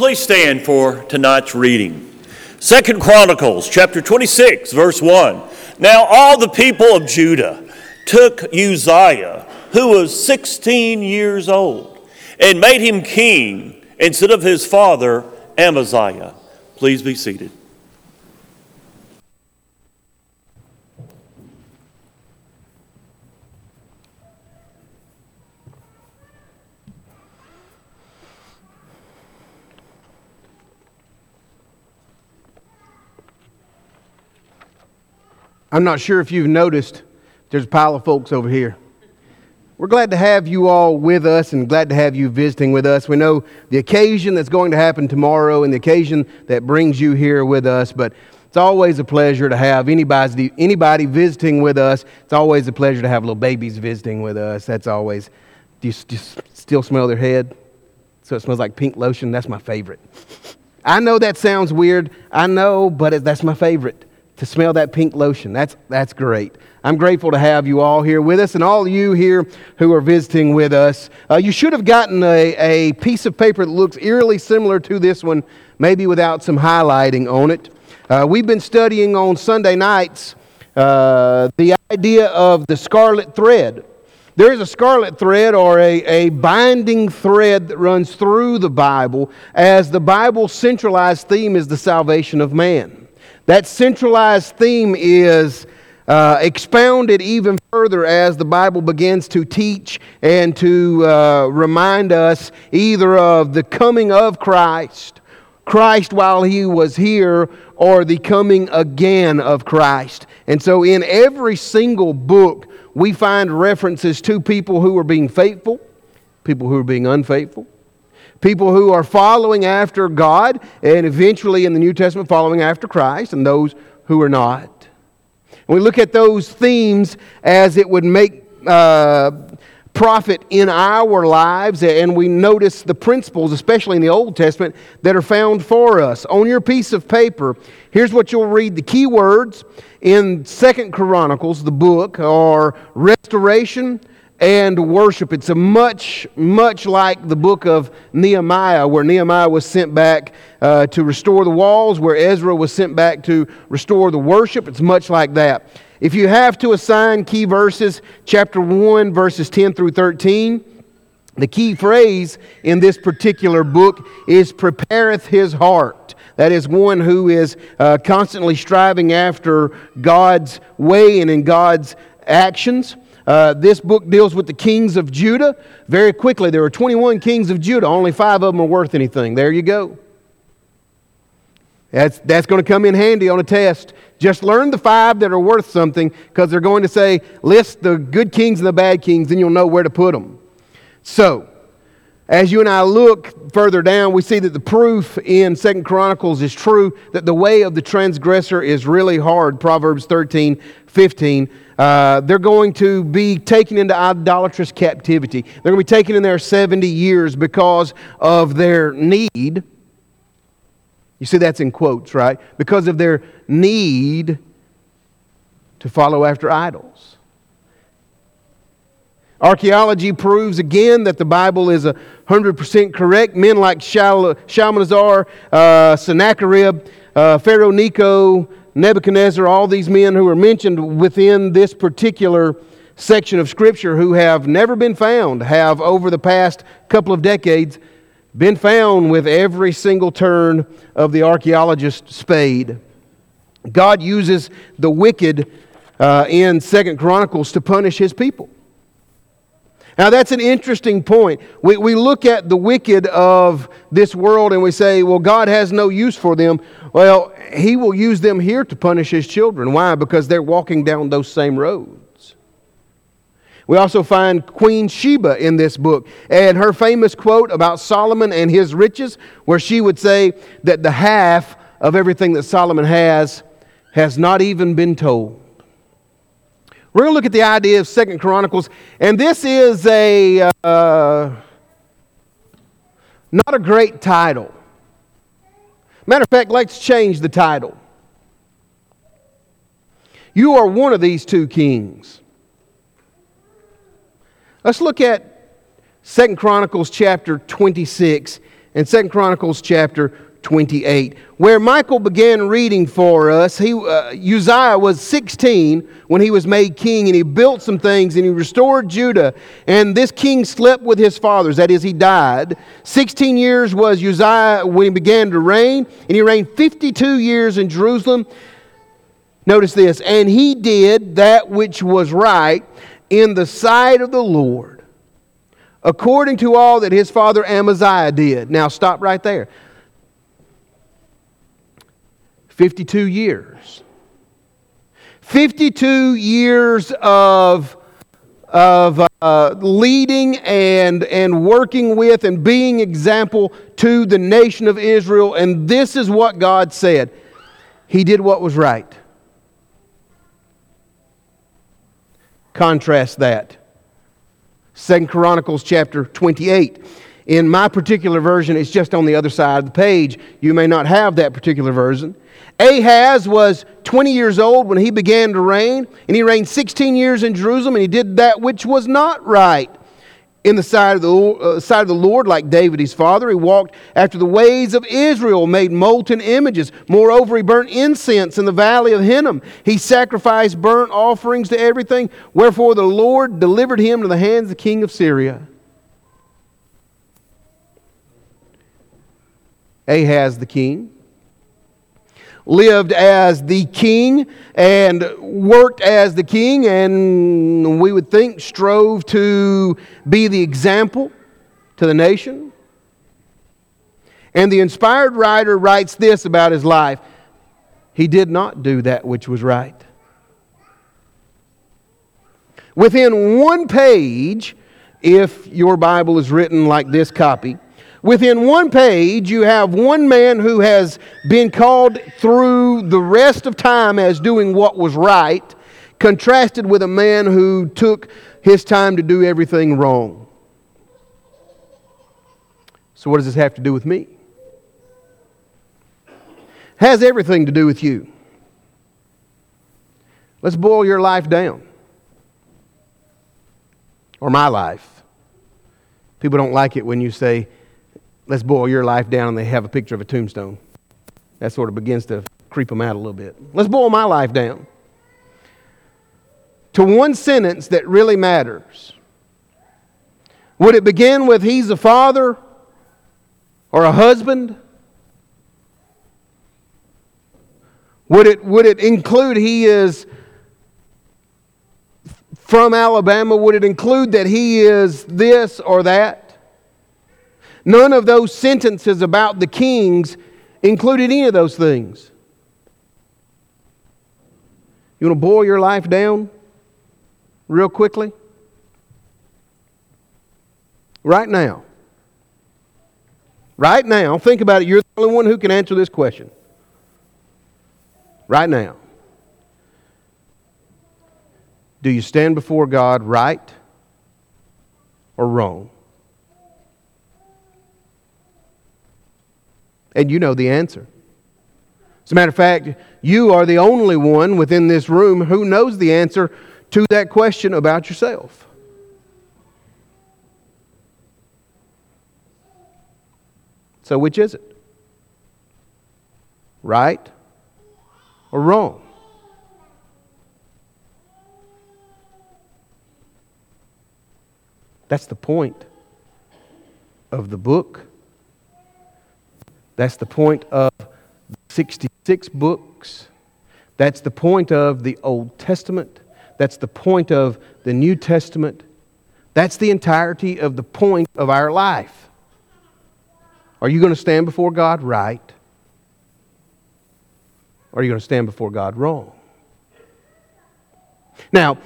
Please stand for tonight's reading. Second Chronicles chapter 26 verse 1. Now all the people of Judah took Uzziah, who was 16 years old, and made him king instead of his father Amaziah. Please be seated. I'm not sure if you've noticed, there's a pile of folks over here. We're glad to have you all with us and glad to have you visiting with us. We know the occasion that's going to happen tomorrow and the occasion that brings you here with us, but it's always a pleasure to have anybody, anybody visiting with us. It's always a pleasure to have little babies visiting with us. That's always, do you, do you still smell their head? So it smells like pink lotion? That's my favorite. I know that sounds weird. I know, but that's my favorite to smell that pink lotion. That's, that's great. I'm grateful to have you all here with us and all you here who are visiting with us. Uh, you should have gotten a, a piece of paper that looks eerily similar to this one, maybe without some highlighting on it. Uh, we've been studying on Sunday nights uh, the idea of the scarlet thread. There is a scarlet thread or a, a binding thread that runs through the Bible, as the Bible's centralized theme is the salvation of man. That centralized theme is uh, expounded even further as the Bible begins to teach and to uh, remind us either of the coming of Christ, Christ while he was here, or the coming again of Christ. And so, in every single book, we find references to people who are being faithful, people who are being unfaithful, people who are following after God, and eventually in the New Testament, following after Christ, and those who are not. And we look at those themes as it would make uh, profit in our lives, and we notice the principles, especially in the Old Testament, that are found for us. On your piece of paper, here's what you'll read the key words in Second Chronicles, the book, are restoration, and worship. It's a much, much like the book of Nehemiah, where Nehemiah was sent back uh, to restore the walls, where Ezra was sent back to restore the worship. It's much like that. If you have to assign key verses, chapter 1, verses 10 through 13, the key phrase in this particular book is prepareth his heart. That is one who is uh, constantly striving after God's way and in God's actions. Uh, this book deals with the kings of Judah. Very quickly, there were 21 kings of Judah. Only five of them are worth anything. There you go. That's, that's going to come in handy on a test. Just learn the five that are worth something because they're going to say, list the good kings and the bad kings, and you'll know where to put them. So, as you and I look further down, we see that the proof in Second Chronicles is true that the way of the transgressor is really hard. Proverbs 13, 15. Uh, they're going to be taken into idolatrous captivity. They're going to be taken in there 70 years because of their need. You see, that's in quotes, right? Because of their need to follow after idols. Archaeology proves again that the Bible is 100% correct. Men like Shalmaneser, uh, Sennacherib, uh, Pharaoh Necho, Nebuchadnezzar, all these men who are mentioned within this particular section of Scripture who have never been found, have over the past couple of decades been found with every single turn of the archaeologist's spade. God uses the wicked uh, in Second Chronicles to punish his people. Now, that's an interesting point. We, we look at the wicked of this world and we say, well, God has no use for them. Well, He will use them here to punish His children. Why? Because they're walking down those same roads. We also find Queen Sheba in this book and her famous quote about Solomon and his riches, where she would say that the half of everything that Solomon has has not even been told. We're going to look at the idea of Second Chronicles, and this is a uh, not a great title. Matter of fact, let's change the title. You are one of these two kings. Let's look at Second Chronicles chapter 26 and Second Chronicles chapter 28, where Michael began reading for us. He, uh, Uzziah was 16 when he was made king, and he built some things, and he restored Judah. And this king slept with his fathers, that is, he died. 16 years was Uzziah when he began to reign, and he reigned 52 years in Jerusalem. Notice this, and he did that which was right in the sight of the Lord, according to all that his father Amaziah did. Now, stop right there. 52 years. 52 years of, of uh, leading and, and working with and being example to the nation of Israel. And this is what God said He did what was right. Contrast that. Second Chronicles chapter 28. In my particular version, it's just on the other side of the page. You may not have that particular version. Ahaz was 20 years old when he began to reign, and he reigned 16 years in Jerusalem, and he did that which was not right in the sight of the, uh, sight of the Lord, like David his father. He walked after the ways of Israel, made molten images. Moreover, he burnt incense in the valley of Hinnom. He sacrificed burnt offerings to everything. Wherefore the Lord delivered him to the hands of the king of Syria. Ahaz the king lived as the king and worked as the king, and we would think strove to be the example to the nation. And the inspired writer writes this about his life he did not do that which was right. Within one page, if your Bible is written like this copy, Within one page, you have one man who has been called through the rest of time as doing what was right, contrasted with a man who took his time to do everything wrong. So, what does this have to do with me? Has everything to do with you. Let's boil your life down. Or my life. People don't like it when you say, let's boil your life down and they have a picture of a tombstone. That sort of begins to creep them out a little bit. Let's boil my life down to one sentence that really matters. Would it begin with he's a father or a husband? Would it, would it include he is from Alabama? Would it include that he is this or that? None of those sentences about the kings included any of those things. You want to boil your life down real quickly? Right now. Right now, think about it. You're the only one who can answer this question. Right now. Do you stand before God right or wrong? And you know the answer. As a matter of fact, you are the only one within this room who knows the answer to that question about yourself. So, which is it? Right or wrong? That's the point of the book that's the point of 66 books. That's the point of the Old Testament. That's the point of the New Testament. That's the entirety of the point of our life. Are you going to stand before God right? Or are you going to stand before God wrong? Now,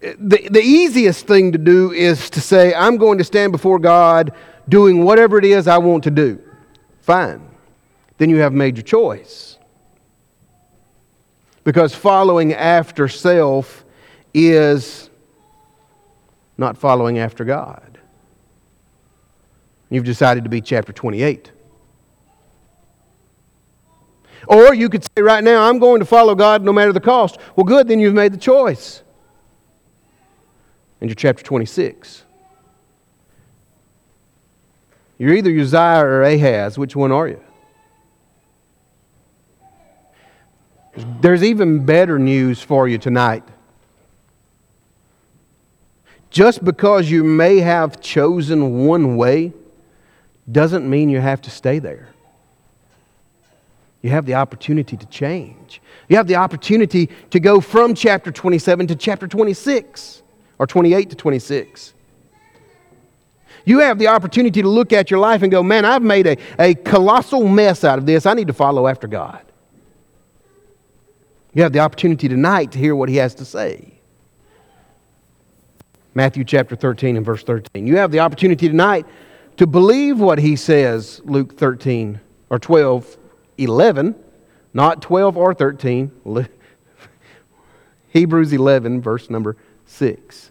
the, the easiest thing to do is to say, I'm going to stand before God doing whatever it is I want to do. Fine. Then you have made your choice. Because following after self is not following after God. You've decided to be chapter 28. Or you could say right now, I'm going to follow God no matter the cost. Well, good, then you've made the choice. And you're chapter 26. You're either Uzziah or Ahaz. Which one are you? There's even better news for you tonight. Just because you may have chosen one way doesn't mean you have to stay there. You have the opportunity to change. You have the opportunity to go from chapter 27 to chapter 26 or 28 to 26. You have the opportunity to look at your life and go, man, I've made a, a colossal mess out of this. I need to follow after God. You have the opportunity tonight to hear what he has to say. Matthew chapter 13 and verse 13. You have the opportunity tonight to believe what he says, Luke 13 or 12, 11, not 12 or 13. Hebrews 11, verse number 6.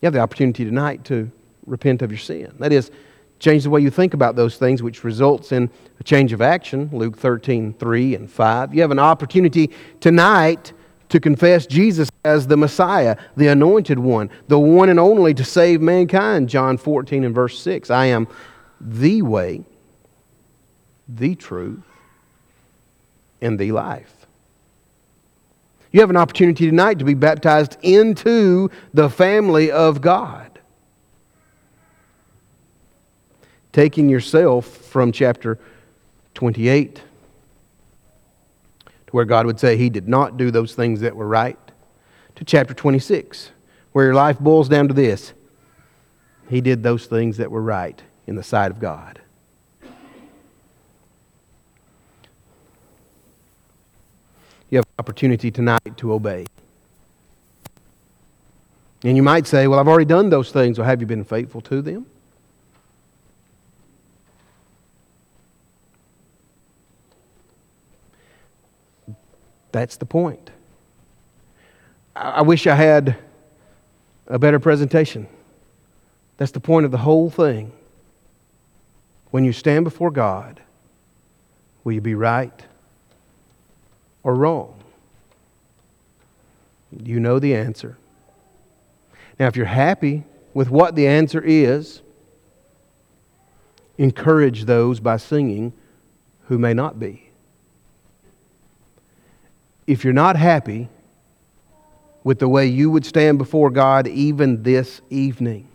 You have the opportunity tonight to repent of your sin. That is, change the way you think about those things, which results in a change of action. Luke 13, 3 and 5. You have an opportunity tonight to confess Jesus as the Messiah, the anointed one, the one and only to save mankind. John 14 and verse 6. I am the way, the truth, and the life. You have an opportunity tonight to be baptized into the family of God. Taking yourself from chapter 28 to where God would say he did not do those things that were right, to chapter 26, where your life boils down to this he did those things that were right in the sight of God. You have opportunity tonight to obey. And you might say, Well, I've already done those things. Well, have you been faithful to them? That's the point. I wish I had a better presentation. That's the point of the whole thing. When you stand before God, will you be right or wrong? You know the answer. Now, if you're happy with what the answer is, encourage those by singing who may not be if you're not happy with the way you would stand before God even this evening,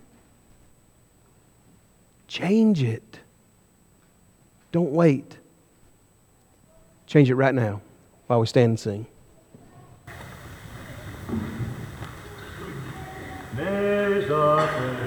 change it. Don't wait. Change it right now while we stand and sing. There's a